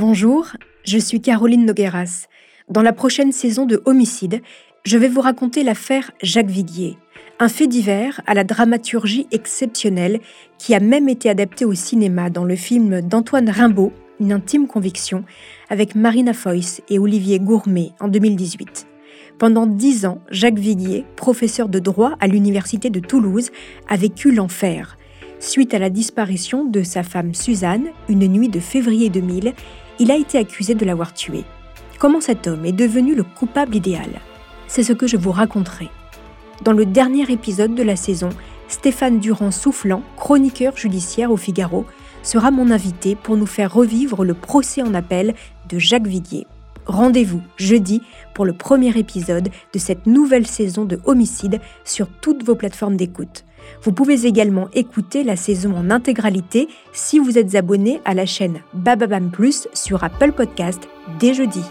Bonjour, je suis Caroline Nogueras. Dans la prochaine saison de Homicide, je vais vous raconter l'affaire Jacques Viguier, un fait divers à la dramaturgie exceptionnelle qui a même été adapté au cinéma dans le film d'Antoine Rimbaud, Une intime conviction, avec Marina Foïs et Olivier Gourmet en 2018. Pendant dix ans, Jacques Viguier, professeur de droit à l'Université de Toulouse, a vécu l'enfer. Suite à la disparition de sa femme Suzanne, une nuit de février 2000, il a été accusé de l'avoir tuée. Comment cet homme est devenu le coupable idéal? C'est ce que je vous raconterai. Dans le dernier épisode de la saison, Stéphane Durand-Soufflant, chroniqueur judiciaire au Figaro, sera mon invité pour nous faire revivre le procès en appel de Jacques Viguier. Rendez-vous jeudi pour le premier épisode de cette nouvelle saison de Homicide sur toutes vos plateformes d'écoute. Vous pouvez également écouter la saison en intégralité si vous êtes abonné à la chaîne Bababam Plus sur Apple Podcast dès jeudi.